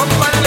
Up